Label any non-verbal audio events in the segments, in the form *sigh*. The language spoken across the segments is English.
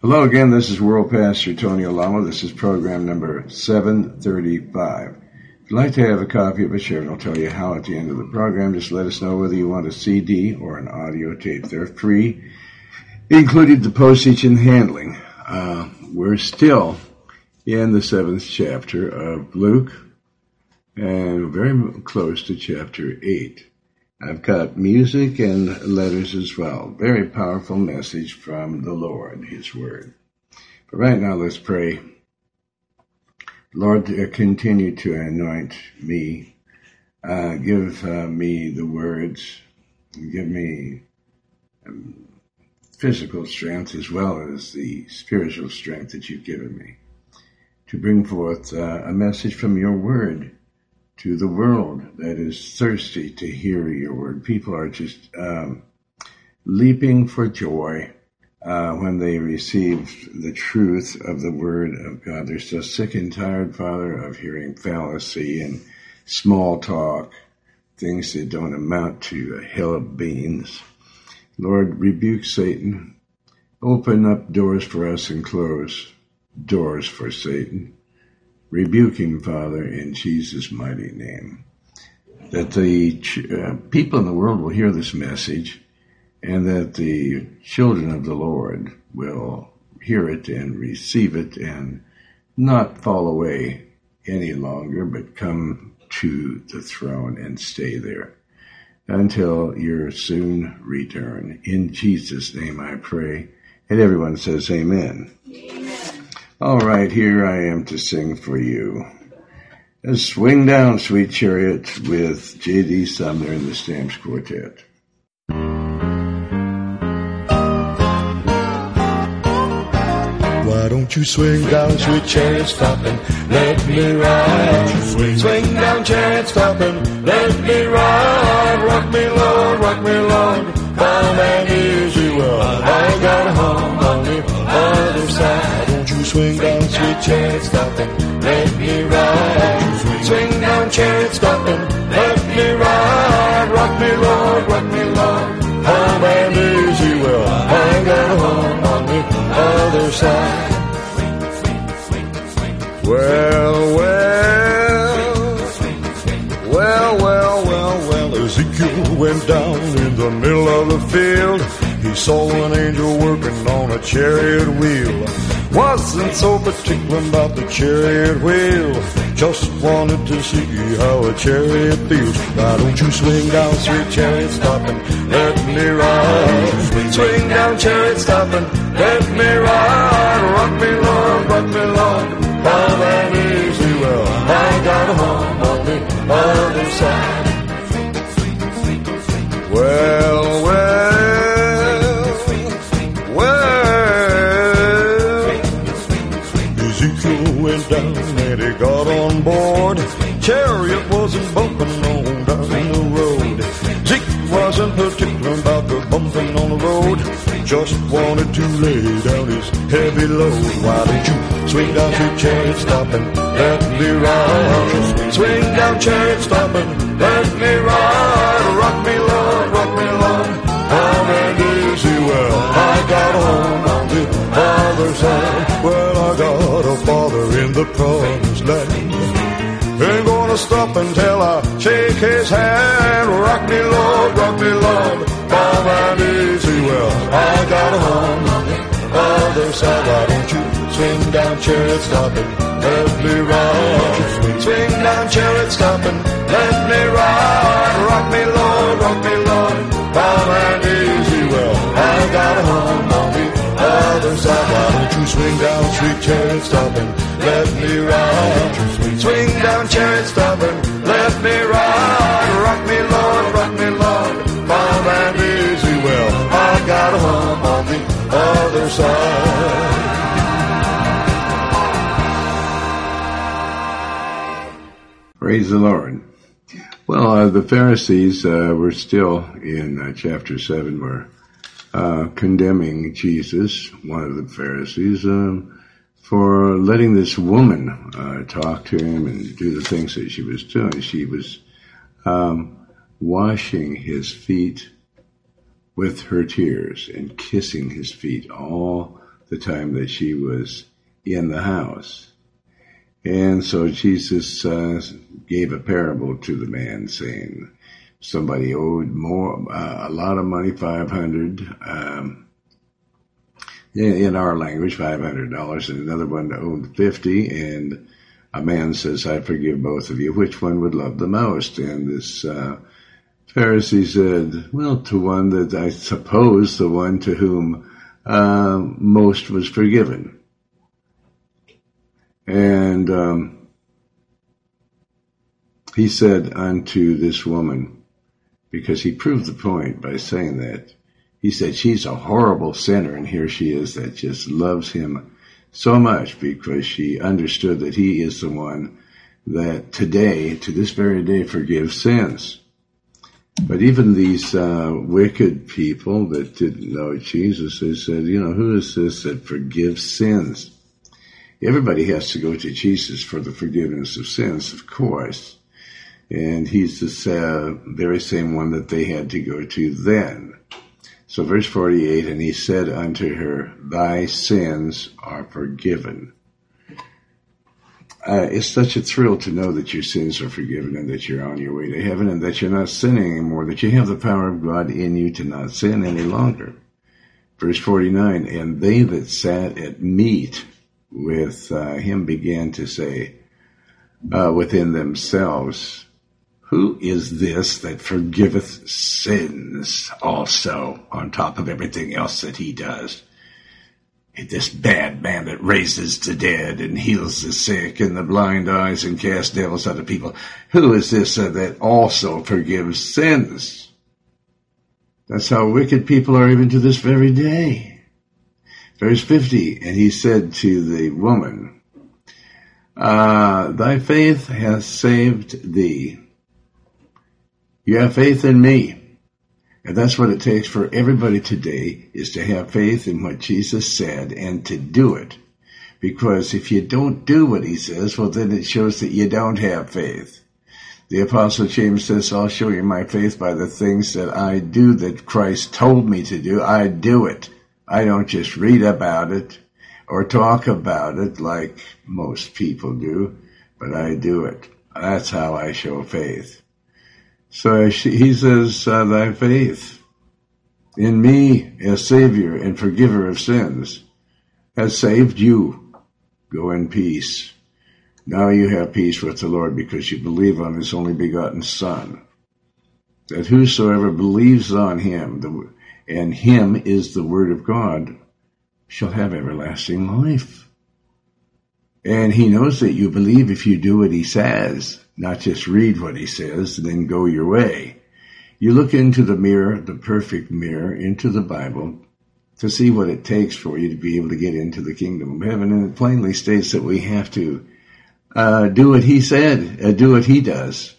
Hello again, this is World Pastor Tony Alamo. This is program number 735. If you'd like to have a copy of it, will tell you how at the end of the program. Just let us know whether you want a CD or an audio tape. They're free, including the postage and handling. Uh, we're still in the seventh chapter of Luke and very close to chapter 8. I've got music and letters as well. Very powerful message from the Lord, His Word. But right now, let's pray. Lord, uh, continue to anoint me. Uh, give uh, me the words. Give me um, physical strength as well as the spiritual strength that you've given me to bring forth uh, a message from your Word to the world that is thirsty to hear your word. People are just um, leaping for joy uh, when they receive the truth of the word of God. They're so sick and tired, Father, of hearing fallacy and small talk, things that don't amount to a hill of beans. Lord, rebuke Satan. Open up doors for us and close doors for Satan. Rebuke him, Father, in Jesus' mighty name. That the uh, people in the world will hear this message and that the children of the Lord will hear it and receive it and not fall away any longer, but come to the throne and stay there until your soon return. In Jesus' name I pray. And everyone says amen. amen. All right, here I am to sing for you. Swing Down, Sweet Chariot with J.D. Sumner and the Stamps Quartet. Why don't you swing down, sweet chariot, stop and let me ride? Swing, swing down, chariot, stop and let me ride. Rock me, Lord, rock me, Lord, calm and easy. Well, I got a home on the other side swing down, sweet chariot, stop and let me ride. Swing down, chariot, stop and let me ride. Rock me, Lord, rock me, Lord. Home and easy, well, I got home on the other side. Well, well, well, well, well, well, Ezekiel went down in the middle of the field. He saw an angel working on a chariot wheel. Wasn't so particular about the chariot wheel. Just wanted to see how a chariot feels. Why don't you swing down, sweet chariot, stop and let me ride? Swing down, chariot, stop and let me ride. Rock me, Lord, rock me, Lord, down and easy. Well, I got a home on the other side. Well, road. Just wanted to lay down his heavy load. Why don't you swing down to chariot, stop and let me ride? Swing down chariot, stop and let me ride. Rock me, Lord, rock me, Lord. I'm and easy, well, I got home on the other side. Well, I got a father in the promised land. Stop until I shake his hand. Rock me, Lord, rock me, Lord, calm and easy. Well, I got a home on the other side. Why don't you swing down, chariot, stop and let me ride? Swing down, chariot, stop and let me ride. Rock me, Lord, rock me, Lord, calm and easy. Well, I got a home on the other side. Swing down, sweet chariot, stop and let me ride. Swing down, chariot, stop and let me ride. Rock me, Lord, rock me, Lord, calm and easy. Well, I got a home on the other side. Praise the Lord. Well, uh, the Pharisees uh, were still in uh, chapter 7 were uh, condemning Jesus, one of the Pharisees, um, for letting this woman uh, talk to him and do the things that she was doing. She was um, washing his feet with her tears and kissing his feet all the time that she was in the house. And so Jesus uh, gave a parable to the man saying, somebody owed more, uh, a lot of money, 500, um, in our language, $500, and another one owed 50, and a man says, I forgive both of you. Which one would love the most? And this, uh, Pharisee said, well, to one that I suppose the one to whom, uh, most was forgiven. And, um, he said unto this woman, because he proved the point by saying that, he said, she's a horrible sinner, and here she is that just loves him so much because she understood that he is the one that today, to this very day, forgives sins. But even these uh, wicked people that didn't know Jesus, they said, you know, who is this that forgives sins? Everybody has to go to Jesus for the forgiveness of sins, of course. And he's the uh, very same one that they had to go to then. So verse 48, and he said unto her, thy sins are forgiven. Uh, it's such a thrill to know that your sins are forgiven and that you're on your way to heaven and that you're not sinning anymore, that you have the power of God in you to not sin any longer. Verse 49, and they that sat at meat with uh, him began to say uh, within themselves, who is this that forgiveth sins also on top of everything else that he does? This bad man that raises the dead and heals the sick and the blind eyes and casts devils out of people. Who is this uh, that also forgives sins? That's how wicked people are even to this very day. Verse 50, and he said to the woman, uh, thy faith hath saved thee you have faith in me. And that's what it takes for everybody today is to have faith in what Jesus said and to do it. Because if you don't do what he says, well then it shows that you don't have faith. The apostle James says, I'll show you my faith by the things that I do that Christ told me to do. I do it. I don't just read about it or talk about it like most people do, but I do it. That's how I show faith. So he says, uh, thy faith in me as Savior and forgiver of sins has saved you. Go in peace. Now you have peace with the Lord because you believe on his only begotten Son. That whosoever believes on him, the, and him is the word of God, shall have everlasting life. And he knows that you believe if you do what he says not just read what he says and then go your way. You look into the mirror, the perfect mirror, into the Bible to see what it takes for you to be able to get into the kingdom of heaven. And it plainly states that we have to uh, do what he said, uh, do what he does.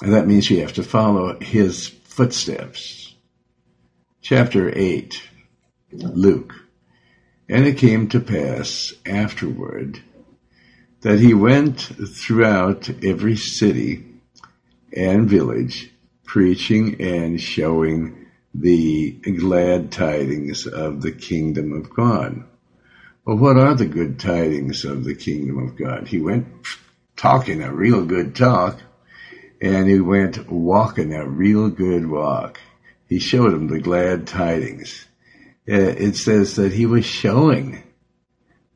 And that means you have to follow his footsteps. Chapter 8, Luke. And it came to pass afterward that he went throughout every city and village preaching and showing the glad tidings of the kingdom of God. Well, what are the good tidings of the kingdom of God? He went talking a real good talk and he went walking a real good walk. He showed them the glad tidings. Uh, it says that he was showing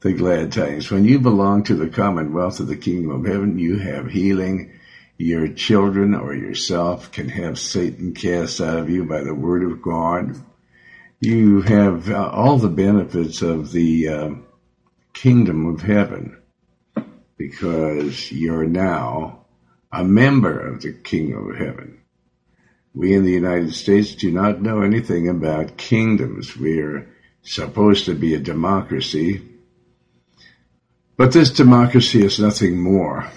the glad tidings. When you belong to the commonwealth of the kingdom of heaven, you have healing. Your children or yourself can have Satan cast out of you by the word of God. You have uh, all the benefits of the uh, kingdom of heaven because you're now a member of the kingdom of heaven. We in the United States do not know anything about kingdoms. We are supposed to be a democracy, but this democracy is nothing more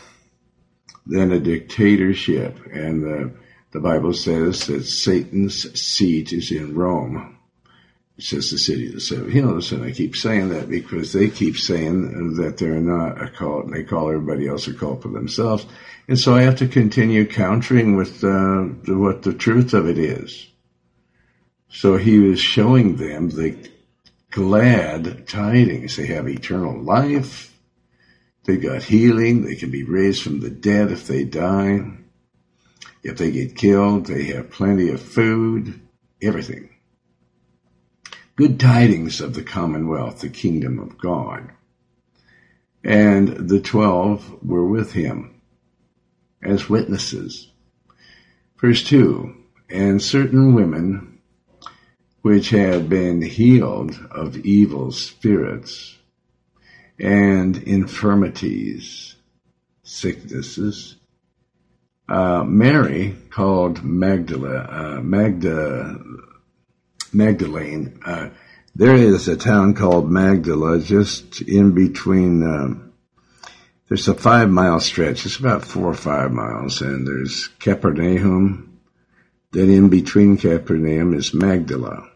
than a dictatorship. And the, the Bible says that Satan's seat is in Rome. It says the city of the seven hills. And I keep saying that because they keep saying that they're not a cult and they call everybody else a cult for themselves. And so I have to continue countering with uh, what the truth of it is. So he was showing them the glad tidings. They have eternal life. They got healing. They can be raised from the dead if they die. If they get killed, they have plenty of food, everything. Good tidings of the commonwealth, the kingdom of God. And the twelve were with him as witnesses. Verse 2 And certain women which had been healed of evil spirits and infirmities, sicknesses, uh, Mary called Magdala, uh, Magda, Magdalene. Uh, there is a town called Magdala just in between. Um, there's a five mile stretch. It's about four or five miles, and there's Capernaum. Then in between Capernaum is Magdala.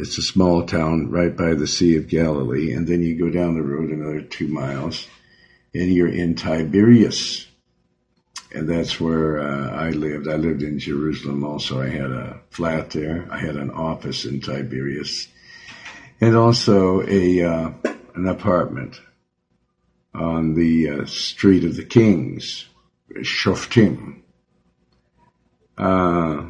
It's a small town right by the Sea of Galilee, and then you go down the road another two miles, and you're in Tiberias and that's where uh, I lived. I lived in Jerusalem also. I had a flat there. I had an office in Tiberias, and also a uh, an apartment on the uh, Street of the Kings, Shoftim. Uh,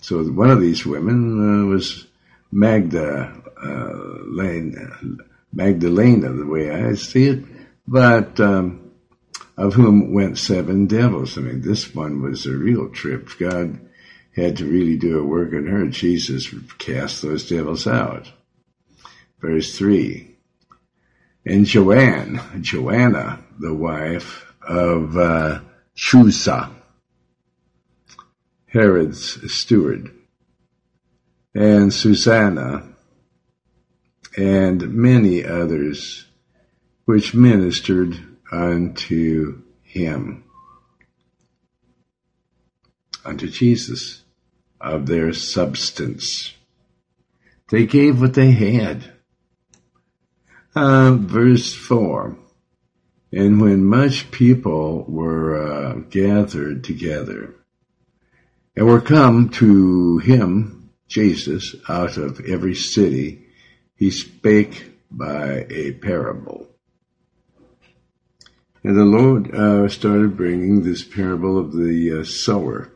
so one of these women uh, was Magda uh, Lane, Magdalena, the way I see it, but. Um, of whom went seven devils. I mean, this one was a real trip. God had to really do a work in her. Jesus cast those devils out. Verse 3. And Joanne, Joanna, the wife of uh, Herod's steward, and Susanna, and many others, which ministered unto him, unto Jesus, of their substance. They gave what they had. Uh, verse 4 And when much people were uh, gathered together, and were come to him, Jesus, out of every city, he spake by a parable. And the Lord uh, started bringing this parable of the uh, sower.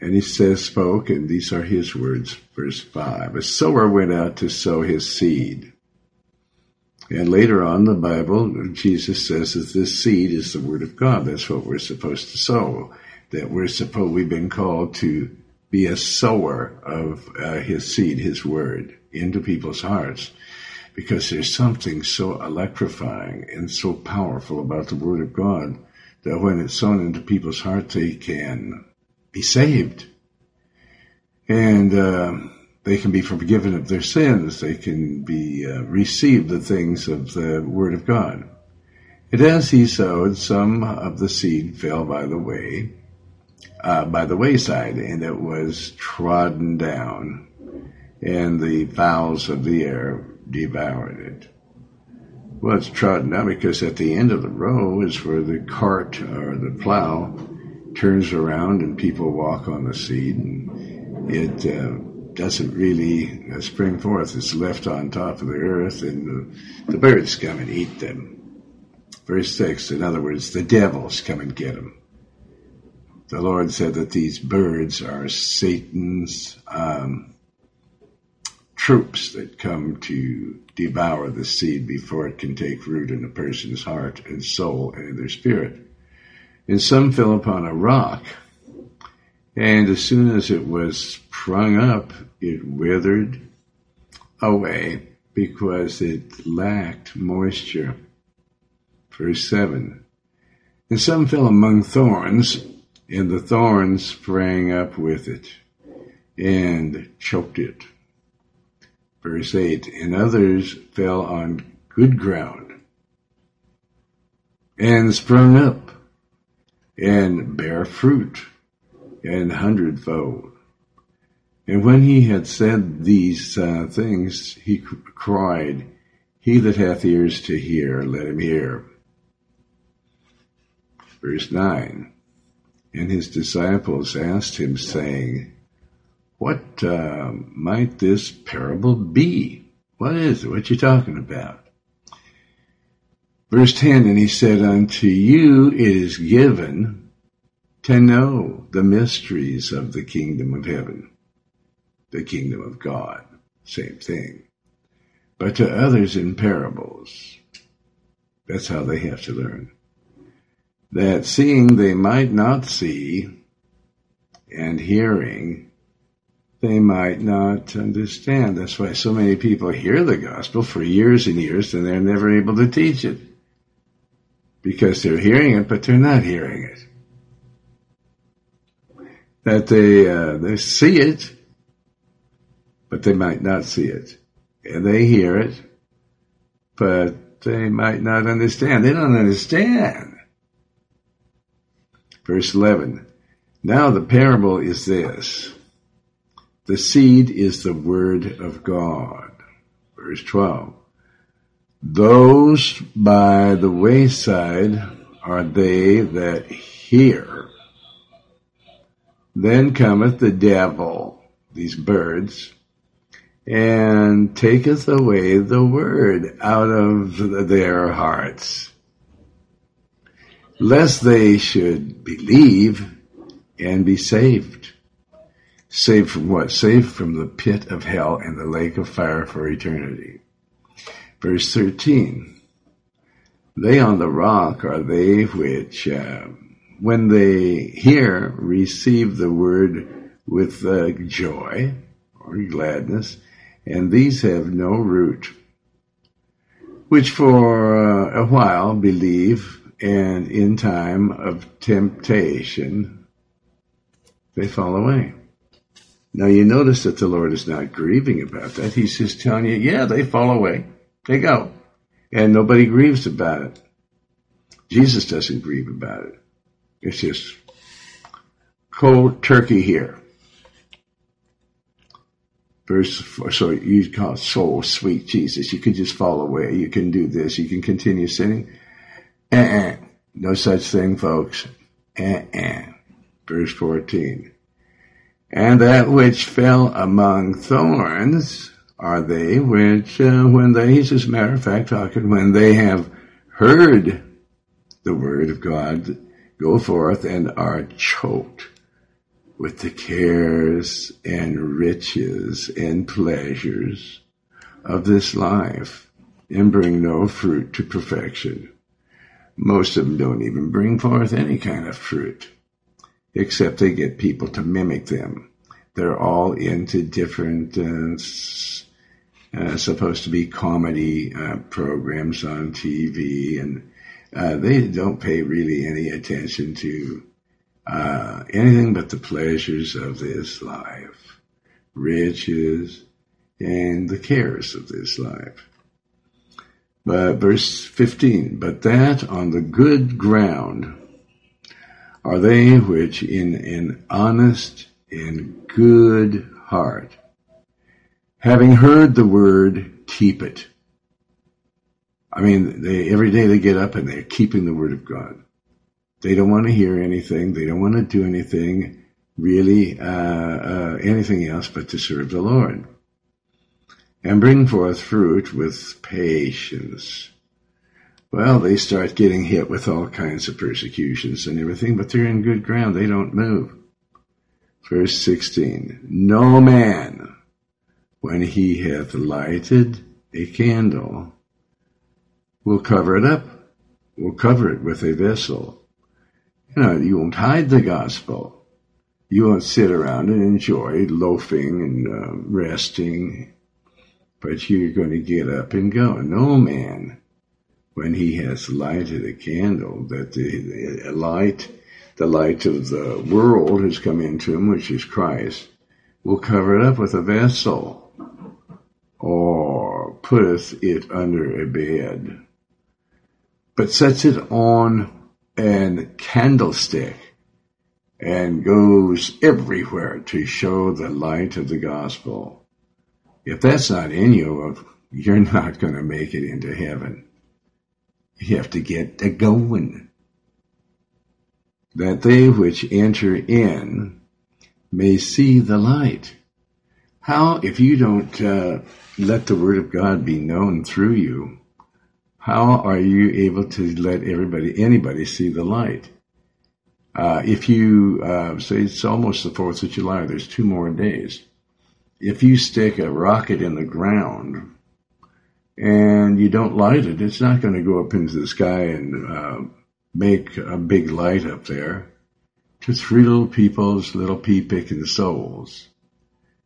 And he says, spoke, and these are his words, verse 5. A sower went out to sow his seed. And later on the Bible, Jesus says that this seed is the word of God. That's what we're supposed to sow. That we're supposed, we've been called to be a sower of uh, his seed, his word, into people's hearts because there's something so electrifying and so powerful about the Word of God that when it's sown into people's hearts, they can be saved. And uh, they can be forgiven of their sins. They can be uh, receive the things of the Word of God. And as he sowed, some of the seed fell by the way, uh, by the wayside, and it was trodden down, and the fowls of the air devoured it. Well, it's trodden down because at the end of the row is where the cart or the plow turns around and people walk on the seed and it uh, doesn't really uh, spring forth. It's left on top of the earth and the, the birds come and eat them. Verse 6, in other words, the devils come and get them. The Lord said that these birds are Satan's um, troops that come to devour the seed before it can take root in a person's heart and soul and their spirit. And some fell upon a rock, and as soon as it was sprung up, it withered away because it lacked moisture. Verse 7. And some fell among thorns, and the thorns sprang up with it and choked it verse 8, and others fell on good ground and sprung up and bare fruit and hundredfold. And when he had said these uh, things, he cried, He that hath ears to hear, let him hear. Verse 9 And his disciples asked him, saying, what uh, might this parable be? What is it? What you talking about? Verse 10, and he said, unto you it is given to know the mysteries of the kingdom of heaven, the kingdom of God, same thing, but to others in parables. That's how they have to learn. That seeing they might not see, and hearing they might not understand. That's why so many people hear the gospel for years and years and they're never able to teach it. Because they're hearing it, but they're not hearing it. That they, uh, they see it, but they might not see it. And they hear it, but they might not understand. They don't understand. Verse 11. Now the parable is this. The seed is the word of God. Verse 12. Those by the wayside are they that hear. Then cometh the devil, these birds, and taketh away the word out of their hearts, lest they should believe and be saved. Saved from what? Saved from the pit of hell and the lake of fire for eternity. Verse 13. They on the rock are they which, uh, when they hear, receive the word with uh, joy or gladness, and these have no root, which for uh, a while believe, and in time of temptation they fall away. Now you notice that the Lord is not grieving about that. He's just telling you, yeah, they fall away. They go. And nobody grieves about it. Jesus doesn't grieve about it. It's just cold turkey here. Verse four, so you call soul sweet Jesus. You can just fall away. You can do this. You can continue sinning. Uh-uh. No such thing, folks. Uh-uh. Verse 14. And that which fell among thorns are they which, uh, when they, as a matter of fact talking, when they have heard the word of God go forth and are choked with the cares and riches and pleasures of this life and bring no fruit to perfection. Most of them don't even bring forth any kind of fruit except they get people to mimic them. They're all into different, uh, uh, supposed to be comedy uh, programs on TV, and uh, they don't pay really any attention to uh, anything but the pleasures of this life, riches, and the cares of this life. But verse 15, but that on the good ground are they which in an honest and good heart, having heard the word, keep it. I mean, they, every day they get up and they're keeping the word of God. They don't want to hear anything. They don't want to do anything really, uh, uh, anything else but to serve the Lord and bring forth fruit with patience well, they start getting hit with all kinds of persecutions and everything, but they're in good ground. They don't move. Verse 16, no man, when he hath lighted a candle, will cover it up, will cover it with a vessel. You know, you won't hide the gospel. You won't sit around and enjoy loafing and uh, resting, but you're going to get up and go. No man when he has lighted a candle, that the, the light, the light of the world has come into him, which is Christ, will cover it up with a vessel, or putteth it under a bed, but sets it on an candlestick, and goes everywhere to show the light of the gospel. If that's not in you, you're not going to make it into heaven. You have to get a going. That they which enter in may see the light. how, if you don't uh, let the Word of God be known through you, how are you able to let everybody, anybody see the light? Uh, if you uh, say it's almost the Fourth of July, there's two more days. If you stick a rocket in the ground and you don't light it, it's not going to go up into the sky and uh, make a big light up there. To three little people's little pea picking souls.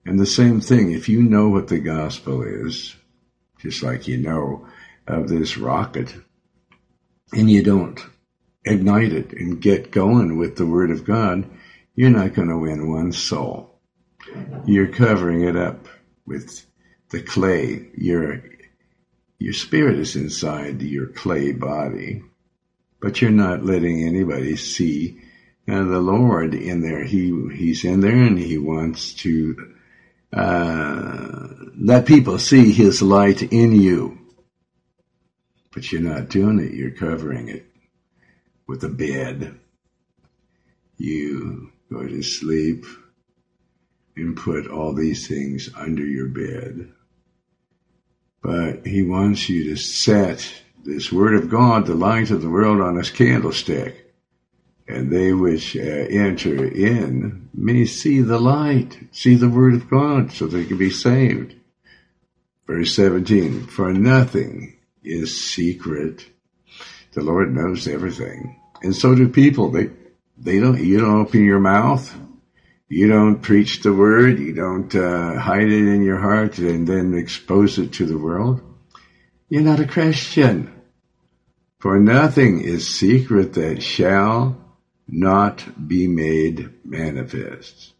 And the same thing, if you know what the gospel is, just like you know of this rocket, and you don't ignite it and get going with the word of God, you're not going to win one soul. You're covering it up with the clay. Your, your spirit is inside your clay body, but you're not letting anybody see uh, the Lord in there. He, he's in there and he wants to uh, let people see his light in you. But you're not doing it, you're covering it with a bed. You go to sleep and put all these things under your bed. But he wants you to set this word of God, the light of the world, on his candlestick and they which uh, enter in may see the light, see the word of God, so they can be saved. Verse 17, for nothing is secret. The Lord knows everything. And so do people. They, they don't, you don't open your mouth. You don't preach the word. You don't uh, hide it in your heart and then expose it to the world. You're not a Christian. For nothing is secret that shall not be made manifest.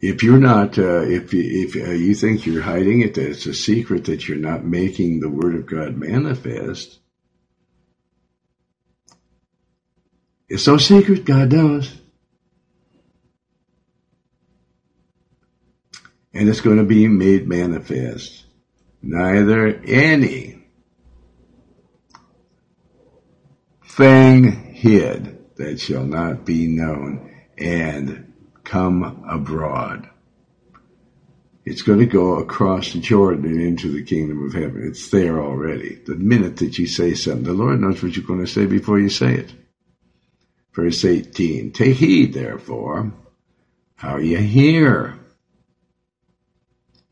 If you're not, uh, if if uh, you think you're hiding it, that it's a secret that you're not making the Word of God manifest, it's so secret. God knows, and it's going to be made manifest. Neither any thing hid that shall not be known and come abroad. It's going to go across the Jordan into the kingdom of heaven. It's there already. The minute that you say something, the Lord knows what you're going to say before you say it. Verse 18, take heed therefore how you hear.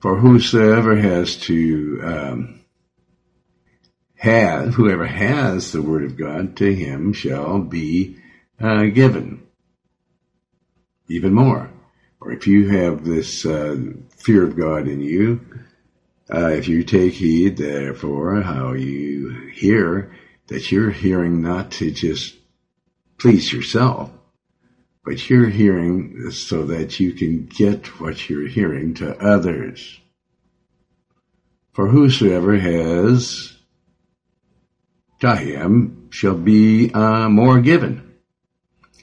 For whosoever has to um, has, whoever has the word of God, to him shall be uh, given. Even more. Or if you have this uh, fear of God in you, uh, if you take heed, therefore, how you hear, that you're hearing not to just please yourself, but you're hearing so that you can get what you're hearing to others. For whosoever has to him shall be uh, more given.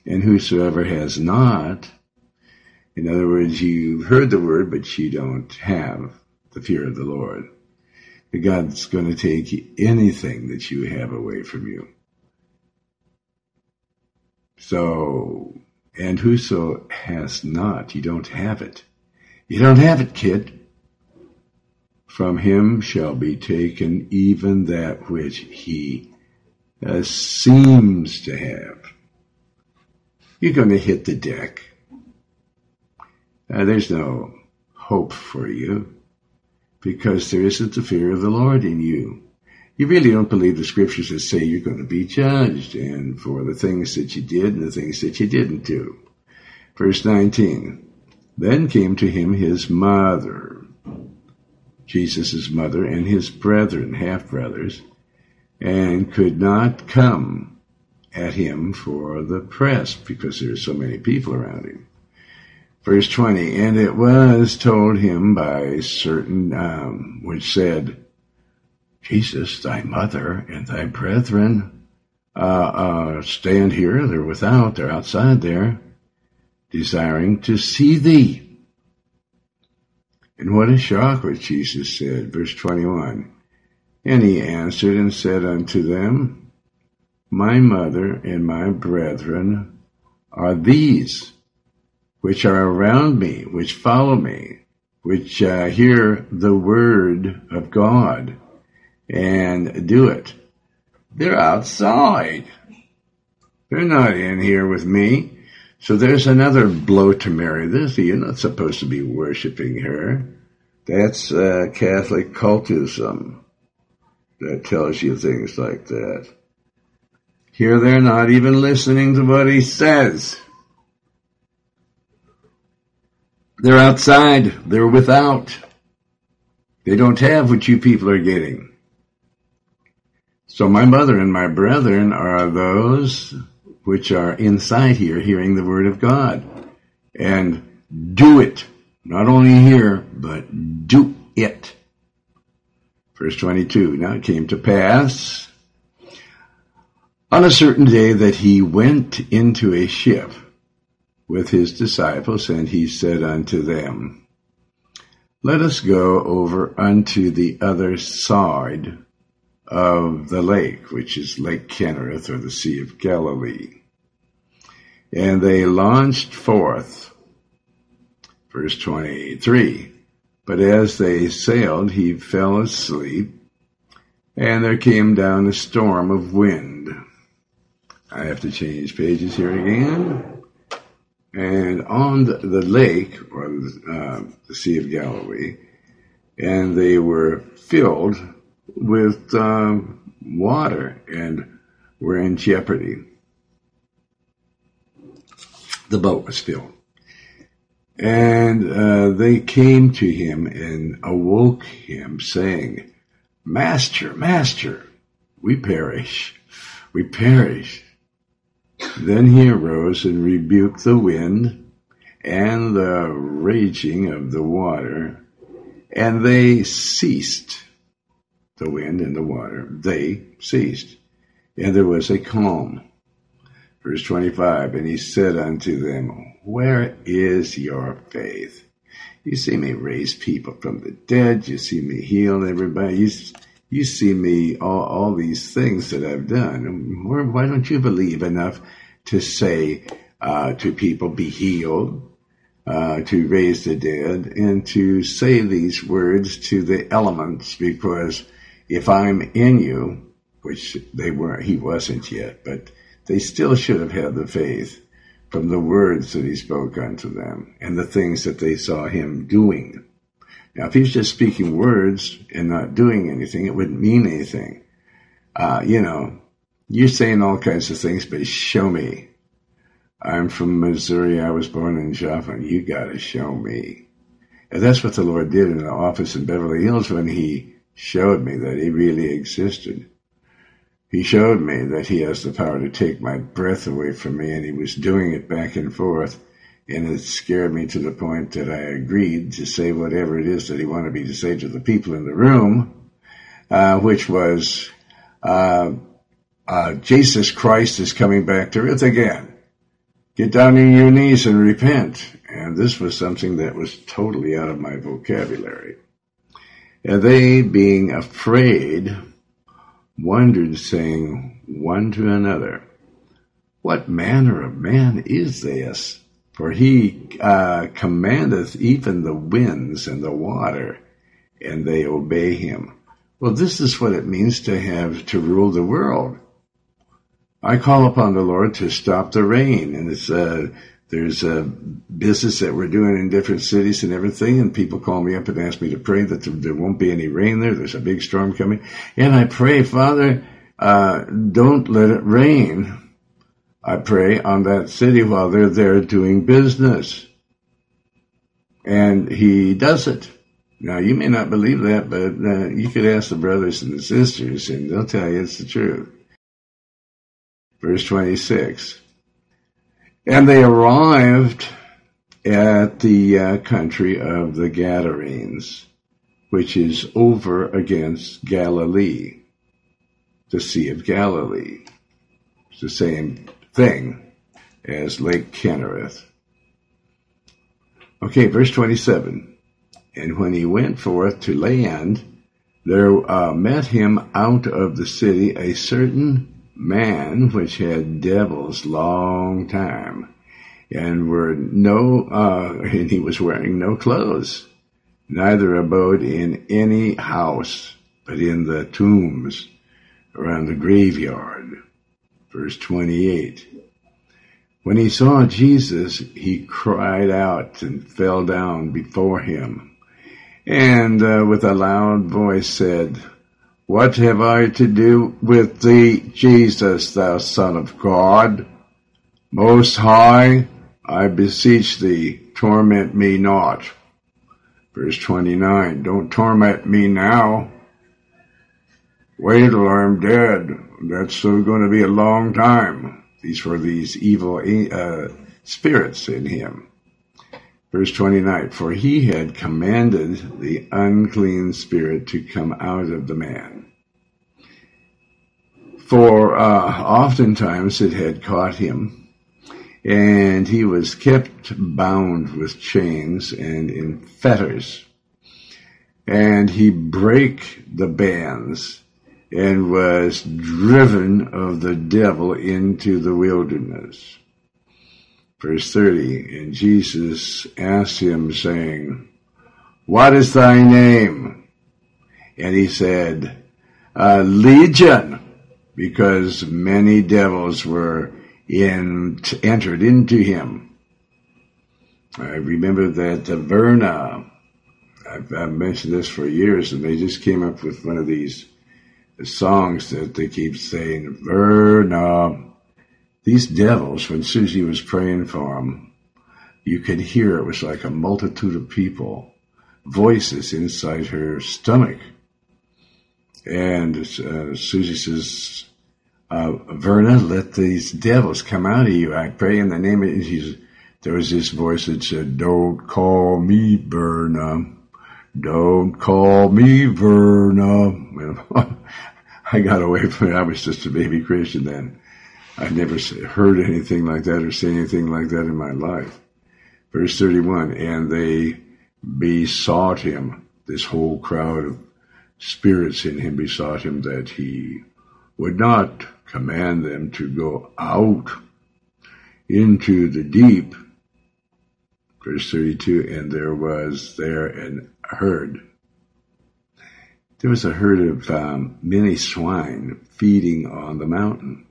And whosoever has not, in other words, you've heard the word, but you don't have the fear of the Lord. God's going to take anything that you have away from you. So, and whoso has not, you don't have it. You don't have it, kid. From him shall be taken even that which he uh, seems to have. You're going to hit the deck. Uh, there's no hope for you because there isn't the fear of the Lord in you. You really don't believe the scriptures that say you're going to be judged and for the things that you did and the things that you didn't do. Verse 19. Then came to him his mother Jesus' mother and his brethren, half brothers, and could not come at him for the press because there are so many people around him. Verse 20, and it was told him by certain, um, which said, Jesus, thy mother and thy brethren, uh, uh, stand here, they're without, they're outside there, desiring to see thee. And what a shock what Jesus said. Verse 21. And he answered and said unto them, My mother and my brethren are these which are around me, which follow me, which uh, hear the word of God and do it. They're outside. They're not in here with me. So there's another blow to Mary. This, you're not supposed to be worshiping her. That's uh, Catholic cultism that tells you things like that. Here they're not even listening to what he says. They're outside. They're without. They don't have what you people are getting. So my mother and my brethren are those which are inside here hearing the word of God. And do it. Not only hear, but do it. Verse 22. Now it came to pass on a certain day that he went into a ship with his disciples, and he said unto them, Let us go over unto the other side of the lake, which is Lake Kinnereth or the Sea of Galilee. And they launched forth. Verse 23. But as they sailed, he fell asleep, and there came down a storm of wind. I have to change pages here again. And on the, the lake, or uh, the Sea of Galilee, and they were filled with uh, water and were in jeopardy. The boat was filled. And uh, they came to him and awoke him, saying, Master, Master, we perish, we perish. Then he arose and rebuked the wind and the raging of the water, and they ceased. The wind and the water, they ceased. And there was a calm. Verse 25, and he said unto them, where is your faith? You see me raise people from the dead. You see me heal everybody. You, you see me all, all these things that I've done. Why don't you believe enough to say uh, to people, be healed, uh, to raise the dead, and to say these words to the elements? Because if I'm in you, which they weren't, he wasn't yet, but they still should have had the faith from the words that he spoke unto them and the things that they saw him doing. Now, if he's just speaking words and not doing anything, it wouldn't mean anything. Uh, you know, you're saying all kinds of things, but show me. I'm from Missouri. I was born in Joplin. You got to show me. And that's what the Lord did in the office in Beverly Hills when he showed me that he really existed. He showed me that he has the power to take my breath away from me, and he was doing it back and forth. And it scared me to the point that I agreed to say whatever it is that he wanted me to say to the people in the room, uh, which was, uh, uh, Jesus Christ is coming back to earth again. Get down on your knees and repent. And this was something that was totally out of my vocabulary. And they, being afraid, wondered, saying one to another, What manner of man is this? For he uh, commandeth even the winds and the water, and they obey him. Well, this is what it means to have to rule the world. I call upon the Lord to stop the rain, and it's uh, there's a business that we're doing in different cities and everything, and people call me up and ask me to pray that there won't be any rain there. There's a big storm coming, and I pray, Father, uh, don't let it rain. I pray on that city while they're there doing business, and He does it. Now you may not believe that, but uh, you could ask the brothers and the sisters, and they'll tell you it's the truth. Verse twenty-six. And they arrived at the uh, country of the Gadarenes, which is over against Galilee, the Sea of Galilee. It's the same thing as Lake Kinnereth. Okay, verse 27. And when he went forth to land, there uh, met him out of the city a certain man which had devils long time, and were no, uh, *laughs* and he was wearing no clothes, neither abode in any house, but in the tombs around the graveyard. Verse 28. When he saw Jesus, he cried out and fell down before him, and uh, with a loud voice said, What have I to do with thee, Jesus, thou Son of God? Most High, I beseech thee, torment me not. Verse 29, don't torment me now. Wait till I'm dead. That's going to be a long time. These were these evil uh, spirits in him. Verse 29, for he had commanded the unclean spirit to come out of the man. For uh, oftentimes it had caught him and he was kept bound with chains and in fetters. And he brake the bands and was driven of the devil into the wilderness. Verse 30, and Jesus asked him saying, what is thy name? And he said, Legion, because many devils were in, entered into him. I remember that uh, Verna, I've, I've, mentioned this for years, and they just came up with one of these songs that they keep saying, Verna. These devils, when Susie was praying for them, you could hear it was like a multitude of people, voices inside her stomach. And uh, Susie says, uh, Verna, let these devils come out of you. I pray in the name of Jesus. There was this voice that said, don't call me Verna. Don't call me Verna. *laughs* I got away from it. I was just a baby Christian then. I never heard anything like that or seen anything like that in my life. Verse 31, and they besought him, this whole crowd of spirits in him besought him that he would not command them to go out into the deep. Verse 32, and there was there an herd. There was a herd of um, many swine feeding on the mountain.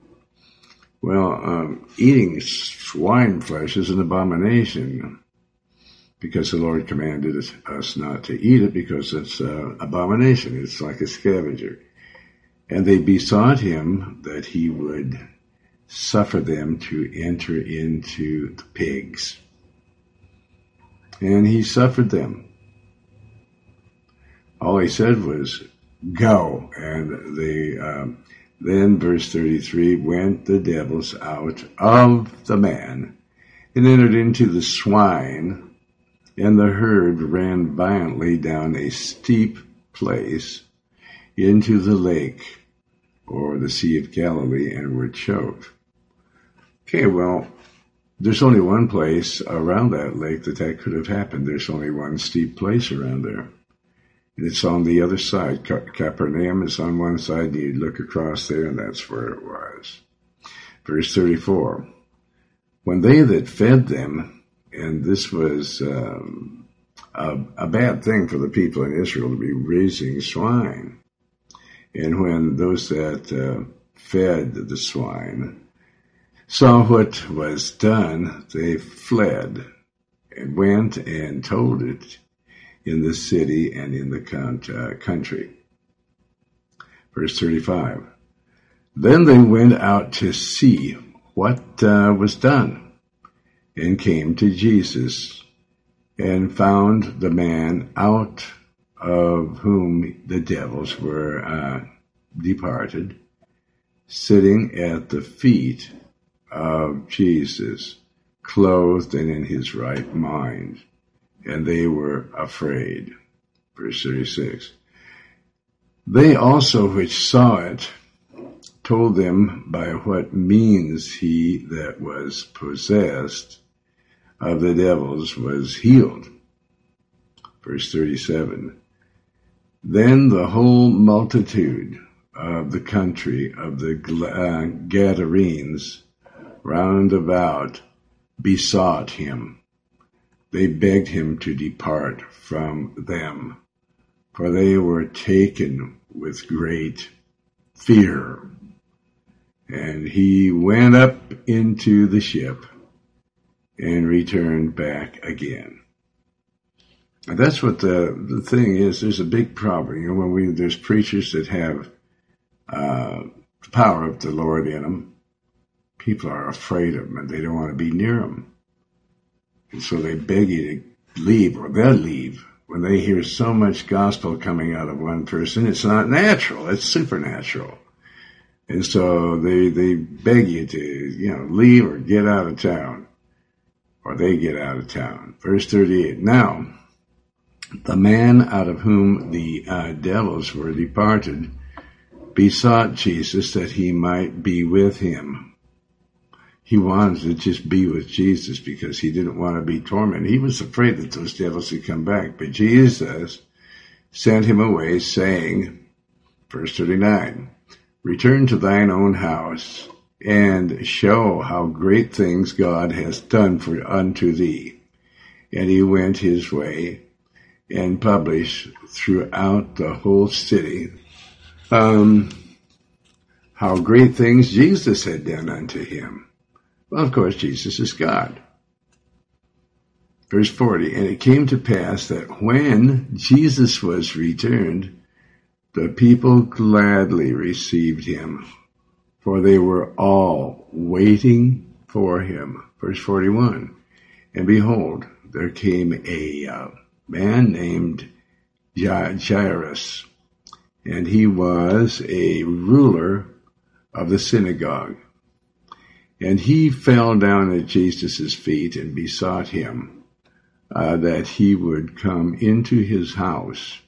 Well, um, eating swine flesh is an abomination because the Lord commanded us not to eat it because it's an abomination. It's like a scavenger. And they besought him that he would suffer them to enter into the pigs. And he suffered them. All he said was, go. And they, um, then verse 33, went the devils out of the man and entered into the swine and the herd ran violently down a steep place into the lake or the Sea of Galilee and were choked. Okay, well, there's only one place around that lake that that could have happened. There's only one steep place around there. It's on the other side. Capernaum is on one side, you look across there, and that's where it was. Verse 34. When they that fed them, and this was um, a, a bad thing for the people in Israel to be raising swine. And when those that uh, fed the swine saw what was done, they fled and went and told it in the city and in the uh, country. Verse 35. Then they went out to see what uh, was done and came to Jesus and found the man out of whom the devils were uh, departed, sitting at the feet of Jesus, clothed and in his right mind. And they were afraid. Verse 36. They also which saw it told them by what means he that was possessed of the devils was healed. Verse 37. Then the whole multitude of the country of the uh, Gadarenes round about besought him. They begged him to depart from them, for they were taken with great fear. And he went up into the ship and returned back again. And that's what the, the thing is. There's a big problem. You know, when we, there's preachers that have, uh, the power of the Lord in them, people are afraid of them and they don't want to be near them. So they beg you to leave or they'll leave when they hear so much gospel coming out of one person. It's not natural. It's supernatural. And so they, they beg you to, you know, leave or get out of town or they get out of town. Verse 38. Now, the man out of whom the uh, devils were departed besought Jesus that he might be with him. He wanted to just be with Jesus because he didn't want to be tormented. He was afraid that those devils would come back. But Jesus sent him away saying, verse 39, return to thine own house and show how great things God has done for unto thee. And he went his way and published throughout the whole city um, how great things Jesus had done unto him. Well, of course, Jesus is God. Verse 40, and it came to pass that when Jesus was returned, the people gladly received him, for they were all waiting for him. Verse 41, and behold, there came a uh, man named Jairus, and he was a ruler of the synagogue. And he fell down at Jesus' feet and besought him uh, that he would come into his house.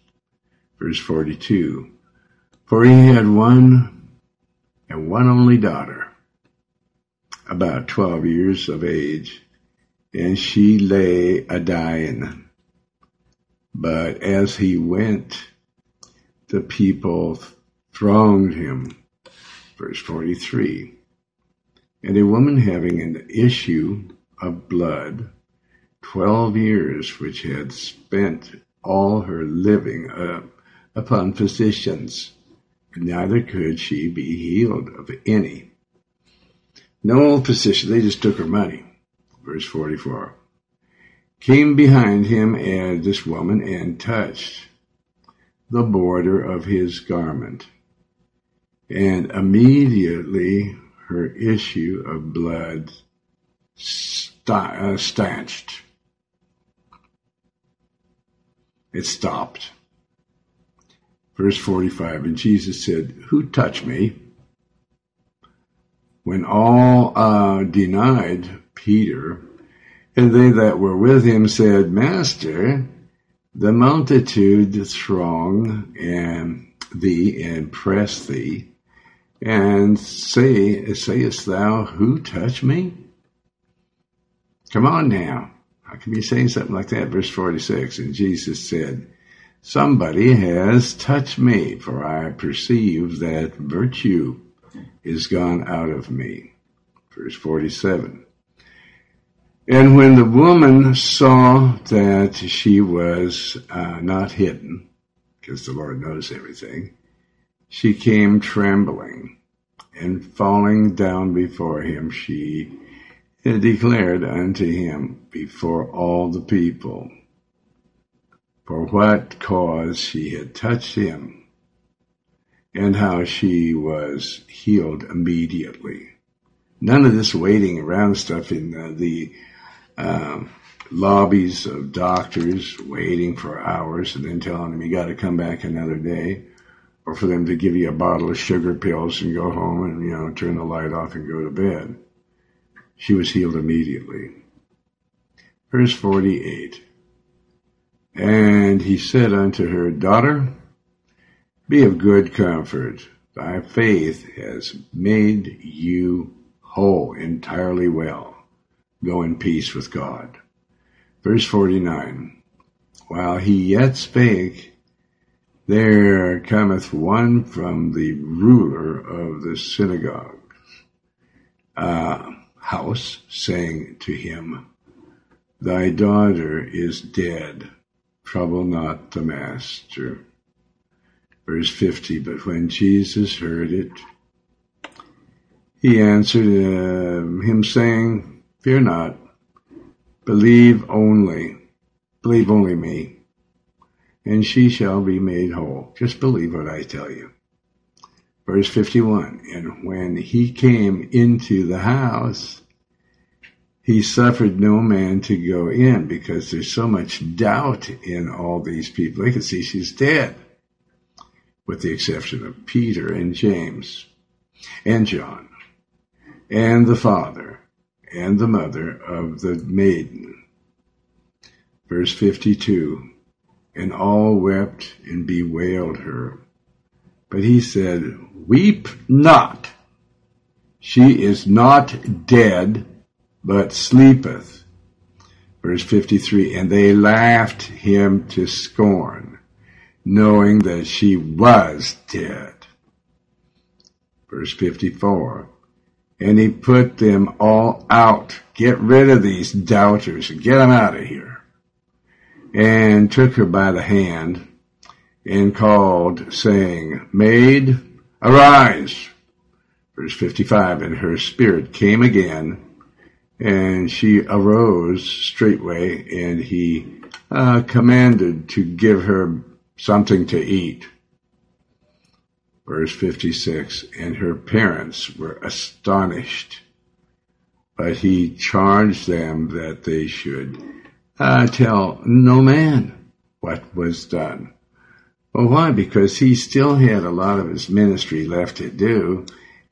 Verse 42. For he had one and one only daughter, about 12 years of age, and she lay a dying. But as he went, the people thronged him. Verse 43. And a woman having an issue of blood, twelve years, which had spent all her living uh, upon physicians, neither could she be healed of any. No physician, they just took her money. Verse 44 came behind him and this woman and touched the border of his garment. And immediately her issue of blood uh, stanched. It stopped. Verse 45, and Jesus said, Who touched me? When all uh, denied Peter, and they that were with him said, Master, the multitude throng and thee and press thee, and say, sayest thou, who touched me? Come on now. How can you say something like that? Verse 46. And Jesus said, Somebody has touched me, for I perceive that virtue is gone out of me. Verse 47. And when the woman saw that she was uh, not hidden, because the Lord knows everything, she came trembling and falling down before him, she declared unto him before all the people for what cause she had touched him and how she was healed immediately. None of this waiting around stuff in the, the um, lobbies of doctors waiting for hours and then telling them you got to come back another day, for them to give you a bottle of sugar pills and go home and you know turn the light off and go to bed. She was healed immediately. Verse 48. And he said unto her, Daughter, be of good comfort. Thy faith has made you whole entirely well. Go in peace with God. Verse 49. While he yet spake, there cometh one from the ruler of the synagogue. Uh, house, saying to him, Thy daughter is dead. Trouble not the master. Verse 50, but when Jesus heard it, he answered uh, him saying, Fear not, believe only, believe only me, and she shall be made whole. Just believe what I tell you. Verse 51, and when he came into the house, he suffered no man to go in because there's so much doubt in all these people. They can see she's dead, with the exception of Peter and James and John and the father and the mother of the maiden. Verse 52 And all wept and bewailed her. But he said, Weep not. She is not dead but sleepeth. Verse 53, and they laughed him to scorn, knowing that she was dead. Verse 54, and he put them all out. Get rid of these doubters get them out of here. And took her by the hand and called, saying, Maid, arise. Verse 55, and her spirit came again and she arose straightway, and he uh, commanded to give her something to eat. Verse 56 And her parents were astonished, but he charged them that they should uh, tell no man what was done. Well, why? Because he still had a lot of his ministry left to do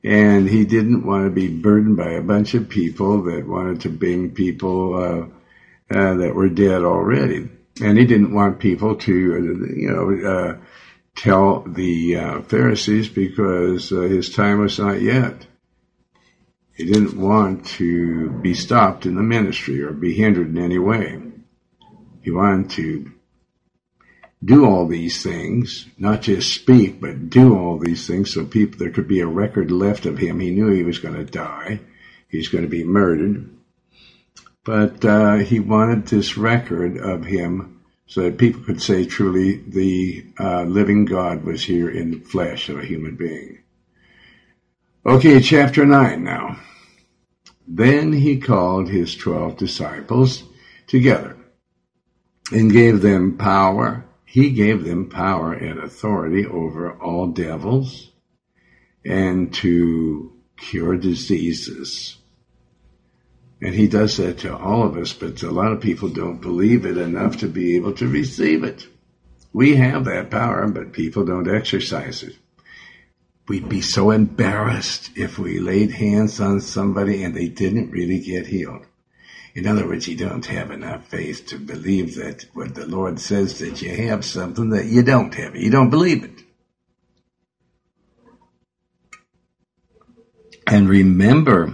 and he didn't want to be burdened by a bunch of people that wanted to bring people uh, uh, that were dead already, and he didn't want people to, you know, uh, tell the uh, Pharisees because uh, his time was not yet. He didn't want to be stopped in the ministry or be hindered in any way. He wanted to do all these things, not just speak, but do all these things so people, there could be a record left of him. He knew he was going to die. He's going to be murdered. But uh, he wanted this record of him so that people could say truly the uh, living God was here in the flesh of a human being. Okay, chapter 9 now. Then he called his twelve disciples together and gave them power he gave them power and authority over all devils and to cure diseases. And he does that to all of us, but a lot of people don't believe it enough to be able to receive it. We have that power, but people don't exercise it. We'd be so embarrassed if we laid hands on somebody and they didn't really get healed. In other words, you don't have enough faith to believe that what the Lord says that you have something that you don't have. You don't believe it. And remember,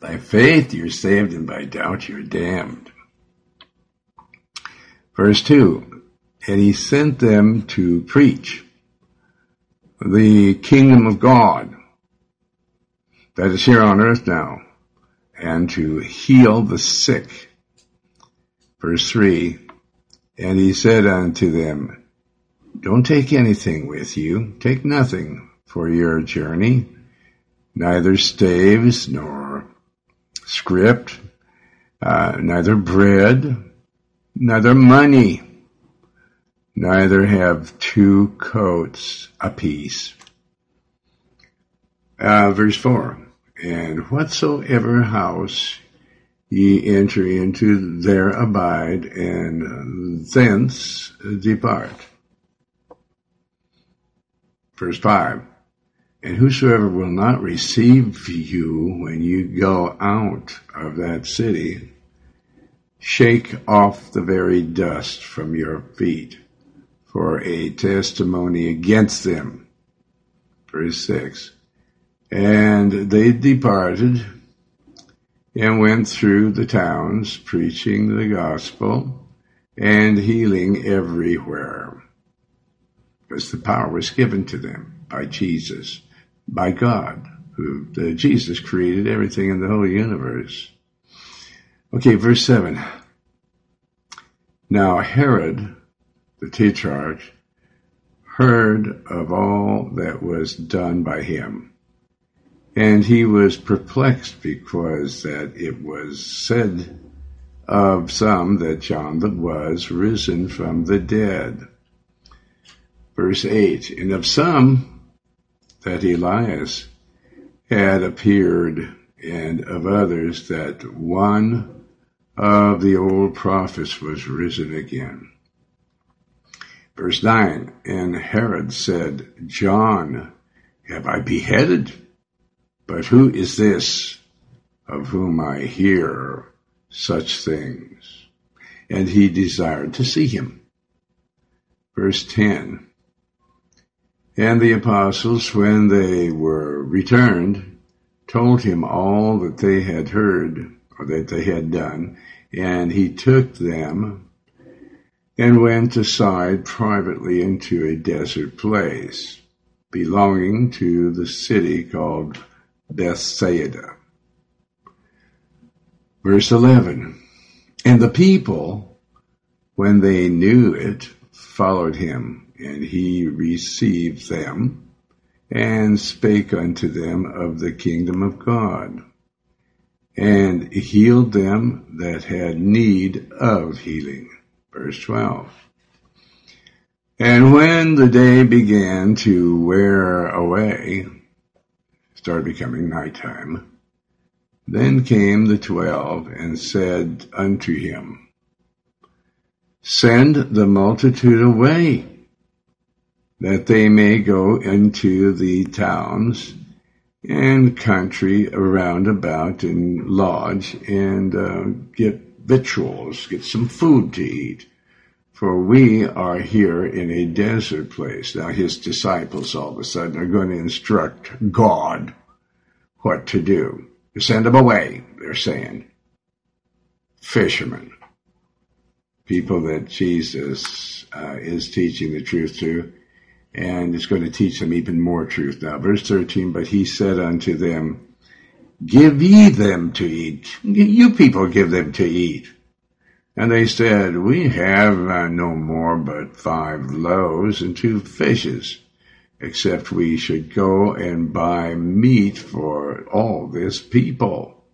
by faith you're saved, and by doubt you're damned. Verse 2 And he sent them to preach the kingdom of God that is here on earth now and to heal the sick. Verse 3 And he said unto them, Don't take anything with you, take nothing for your journey, neither staves nor script, uh, neither bread, neither money, neither have two coats apiece. Uh, verse 4 and whatsoever house ye enter into, there abide, and thence depart. Verse 5 And whosoever will not receive you when you go out of that city, shake off the very dust from your feet for a testimony against them. Verse 6 and they departed and went through the towns preaching the gospel and healing everywhere. Because the power was given to them by Jesus, by God, who uh, Jesus created everything in the whole universe. Okay, verse 7. Now Herod, the tetrarch, heard of all that was done by him. And he was perplexed because that it was said of some that John was risen from the dead. Verse 8, and of some that Elias had appeared, and of others that one of the old prophets was risen again. Verse 9, and Herod said, John have I beheaded? But who is this of whom I hear such things? And he desired to see him. Verse 10, and the apostles, when they were returned, told him all that they had heard or that they had done, and he took them and went aside privately into a desert place belonging to the city called Bethsaida. Uh, verse 11, and the people, when they knew it, followed him and he received them and spake unto them of the kingdom of God and healed them that had need of healing. Verse 12. And when the day began to wear away, started becoming nighttime, then came the twelve and said unto him, Send the multitude away that they may go into the towns and country around about and lodge and uh, get victuals, get some food to eat. For we are here in a desert place. Now his disciples all of a sudden are going to instruct God what to do. Send them away, they're saying. Fishermen. People that Jesus uh, is teaching the truth to and it's going to teach them even more truth now. Verse 13, but he said unto them, Give ye them to eat. You people give them to eat. And they said, We have uh, no more but five loaves and two fishes, except we should go and buy meat for all this people.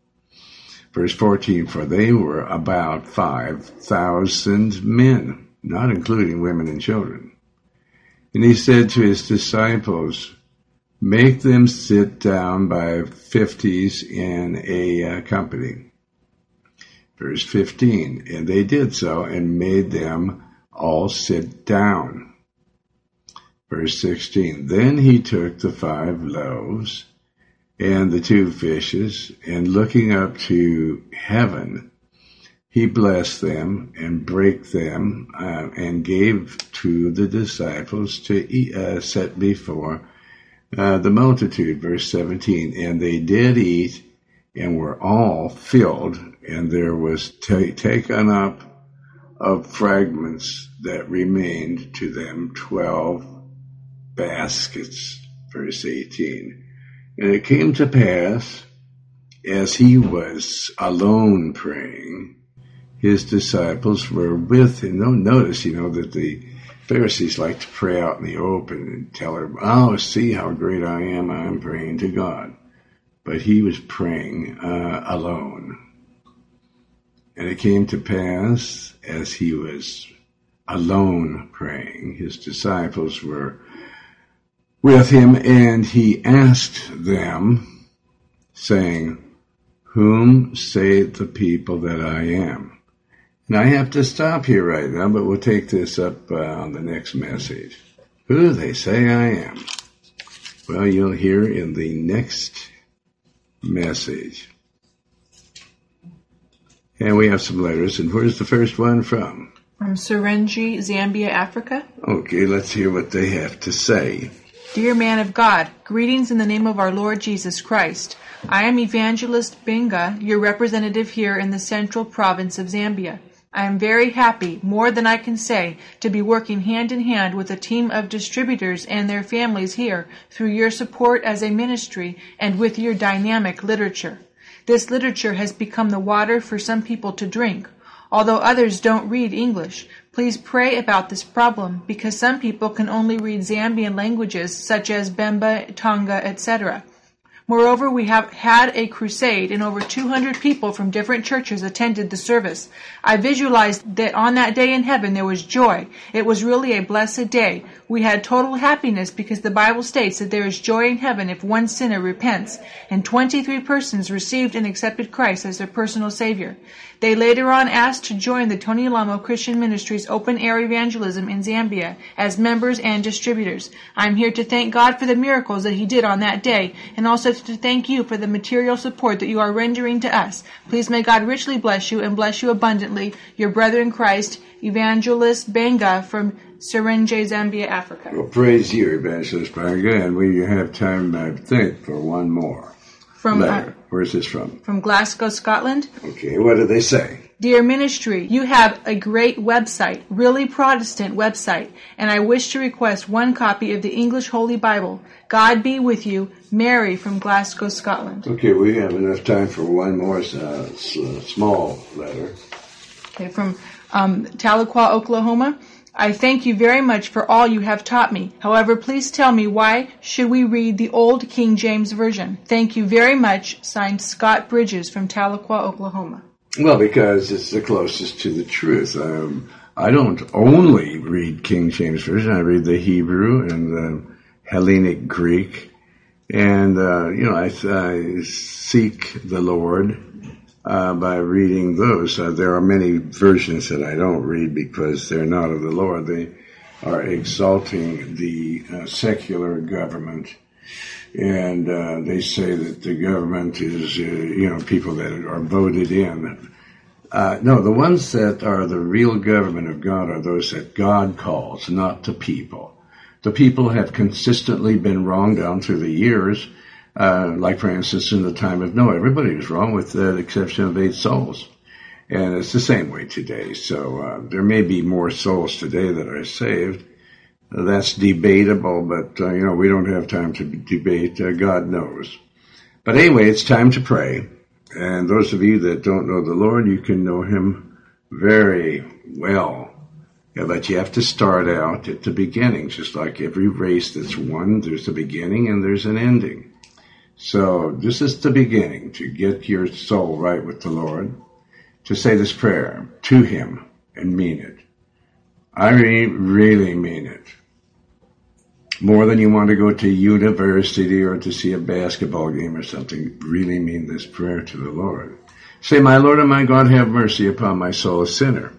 Verse 14, for they were about 5,000 men, not including women and children. And he said to his disciples, Make them sit down by fifties in a uh, company. Verse 15, and they did so and made them all sit down. Verse 16, then he took the five loaves and the two fishes and looking up to heaven, he blessed them and brake them uh, and gave to the disciples to eat, uh, set before uh, the multitude. Verse 17, and they did eat and were all filled, and there was t- taken up of fragments that remained to them twelve baskets. Verse 18. And it came to pass, as he was alone praying, his disciples were with him. Notice, you know, that the Pharisees like to pray out in the open and tell her, oh, see how great I am. I'm praying to God. But he was praying uh, alone. And it came to pass as he was alone praying, his disciples were with him and he asked them, saying, Whom say the people that I am? Now I have to stop here right now, but we'll take this up uh, on the next message. Who they say I am? Well, you'll hear in the next message. And we have some letters, and where's the first one from? From Serenje, Zambia, Africa. Okay, let's hear what they have to say. Dear man of God, greetings in the name of our Lord Jesus Christ. I am Evangelist Binga, your representative here in the central province of Zambia. I am very happy, more than I can say, to be working hand in hand with a team of distributors and their families here through your support as a ministry and with your dynamic literature. This literature has become the water for some people to drink. Although others don't read English, please pray about this problem because some people can only read Zambian languages such as Bemba, Tonga, etc. Moreover, we have had a crusade and over 200 people from different churches attended the service. I visualized that on that day in heaven there was joy. It was really a blessed day. We had total happiness because the Bible states that there is joy in heaven if one sinner repents, and 23 persons received and accepted Christ as their personal Savior. They later on asked to join the Tony Alamo Christian Ministries open air evangelism in Zambia as members and distributors. I'm here to thank God for the miracles that He did on that day and also to thank you for the material support that you are rendering to us. Please may God richly bless you and bless you abundantly. Your brother in Christ, Evangelist Benga from Serenje, Zambia, Africa. Well, praise you, Evangelist Benga, and we have time, I think, for one more. From, uh, letter. Where's this from? From Glasgow, Scotland. Okay, what do they say? Dear Ministry, you have a great website, really Protestant website, and I wish to request one copy of the English Holy Bible. God be with you, Mary from Glasgow, Scotland. Okay, we have enough time for one more uh, small letter. Okay, from um, Tahlequah, Oklahoma. I thank you very much for all you have taught me. However, please tell me why should we read the old King James Version? Thank you very much. Signed Scott Bridges from Tahlequah, Oklahoma. Well, because it's the closest to the truth. Um, I don't only read King James Version. I read the Hebrew and the Hellenic Greek. And, uh, you know, I, I seek the Lord uh, by reading those. Uh, there are many versions that I don't read because they're not of the Lord. They are exalting the uh, secular government. And uh, they say that the government is, uh, you know, people that are voted in. Uh, no, the ones that are the real government of God are those that God calls, not the people. The people have consistently been wrong down through the years uh, like for instance, in the time of Noah, everybody was wrong with the exception of eight souls. And it's the same way today. So uh, there may be more souls today that are saved. That's debatable, but uh, you know we don't have time to debate. Uh, God knows. But anyway, it's time to pray. And those of you that don't know the Lord, you can know Him very well. Yeah, but you have to start out at the beginning, just like every race that's won. There's a beginning and there's an ending. So this is the beginning to get your soul right with the Lord, to say this prayer to Him and mean it. I really, mean it. More than you want to go to university or to see a basketball game or something, really mean this prayer to the Lord. Say, my Lord and my God, have mercy upon my soul, a sinner.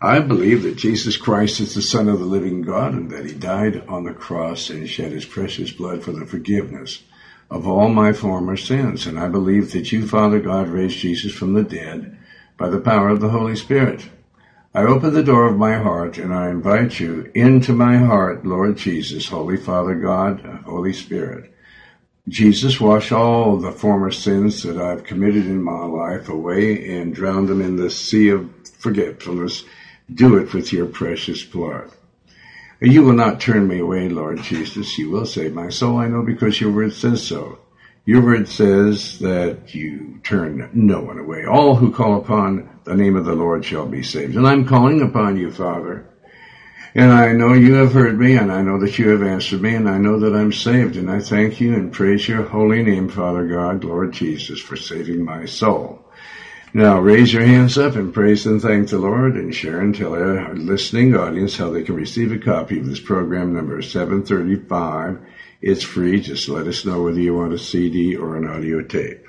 I believe that Jesus Christ is the Son of the living God and that He died on the cross and shed His precious blood for the forgiveness of all my former sins. And I believe that you, Father God, raised Jesus from the dead by the power of the Holy Spirit. I open the door of my heart and I invite you into my heart, Lord Jesus, Holy Father God, Holy Spirit. Jesus, wash all the former sins that I've committed in my life away and drown them in the sea of forgetfulness. Do it with your precious blood. You will not turn me away, Lord Jesus. You will save my soul, I know, because your word says so. Your word says that you turn no one away. All who call upon the name of the Lord shall be saved. And I'm calling upon you, Father. And I know you have heard me, and I know that you have answered me, and I know that I'm saved. And I thank you and praise your holy name, Father God, Lord Jesus, for saving my soul. Now raise your hands up and praise and thank the Lord and share and tell our listening audience how they can receive a copy of this program number 735. It's free. Just let us know whether you want a CD or an audio tape.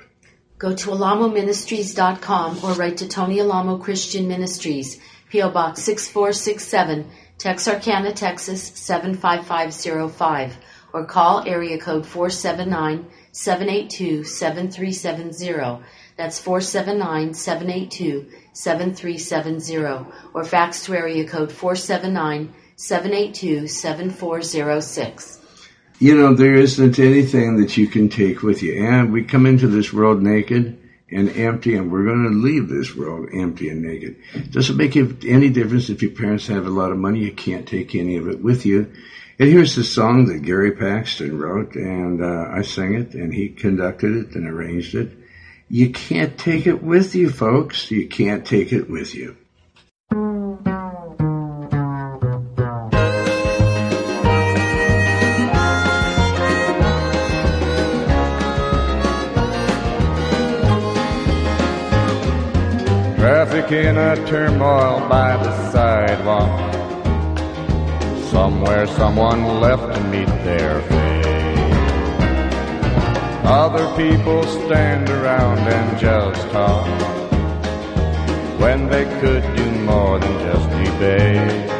Go to alamoministries.com or write to Tony Alamo Christian Ministries, P.O. Box 6467, Texarkana, Texas 75505, or call area code 479 782 7370. That's 479 782 7370 or fax to area code 479 782 7406. You know, there isn't anything that you can take with you. And we come into this world naked and empty, and we're going to leave this world empty and naked. Doesn't make any difference if your parents have a lot of money, you can't take any of it with you. And here's the song that Gary Paxton wrote, and uh, I sang it, and he conducted it and arranged it. You can't take it with you, folks. You can't take it with you. Traffic in a turmoil by the sidewalk. Somewhere someone left to meet their fate. Other people stand around and just talk when they could do more than just debate.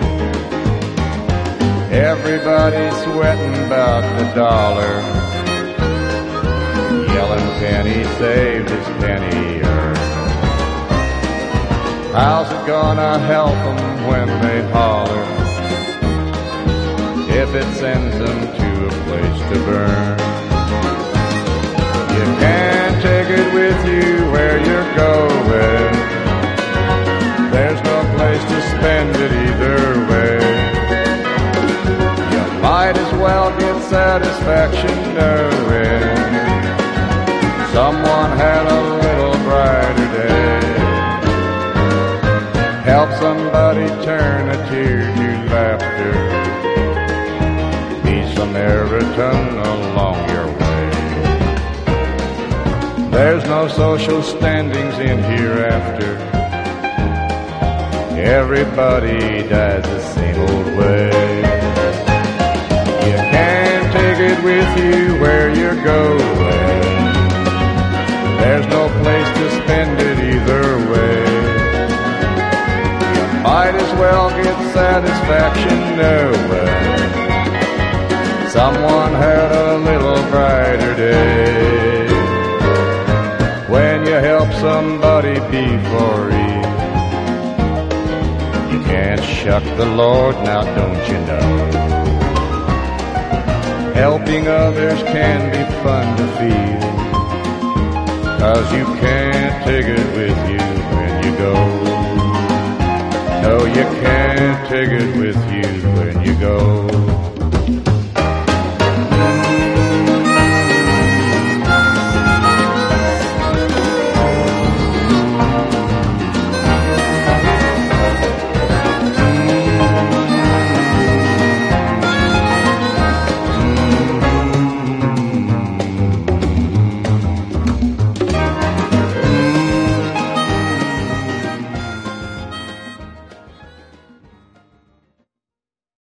Everybody's sweating about the dollar, yelling penny saved is penny earned. How's it gonna help them when they holler? if it sends them to a place to burn. Can't take it with you where you're going. There's no place to spend it either way. You might as well get satisfaction knowing someone had a little brighter day. Help somebody turn a tear to laughter Be Samaritan along your way. There's no social standings in hereafter. Everybody dies the same old way. You can't take it with you where you're going. There's no place to spend it either way. You might as well get satisfaction nowhere someone had a little brighter day. Help somebody before free, you can't shuck the Lord now, don't you know? Helping others can be fun to feel, cause you can't take it with you when you go. No, you can't take it with you when you go.